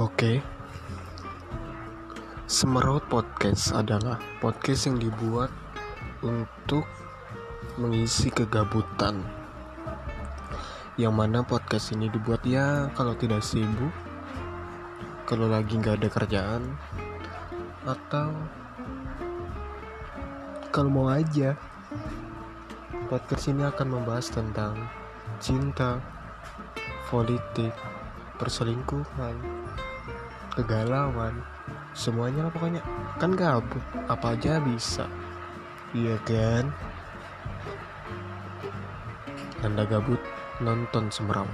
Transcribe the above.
Oke. Semerawut Podcast adalah podcast yang dibuat untuk mengisi kegabutan. Yang mana podcast ini dibuat ya kalau tidak sibuk, kalau lagi nggak ada kerjaan, atau kalau mau aja. Podcast ini akan membahas tentang cinta, politik, perselingkuhan, kegalauan, semuanya lah pokoknya. Kan gabut, apa aja bisa. Iya kan? Anda gabut, nonton Semerawut.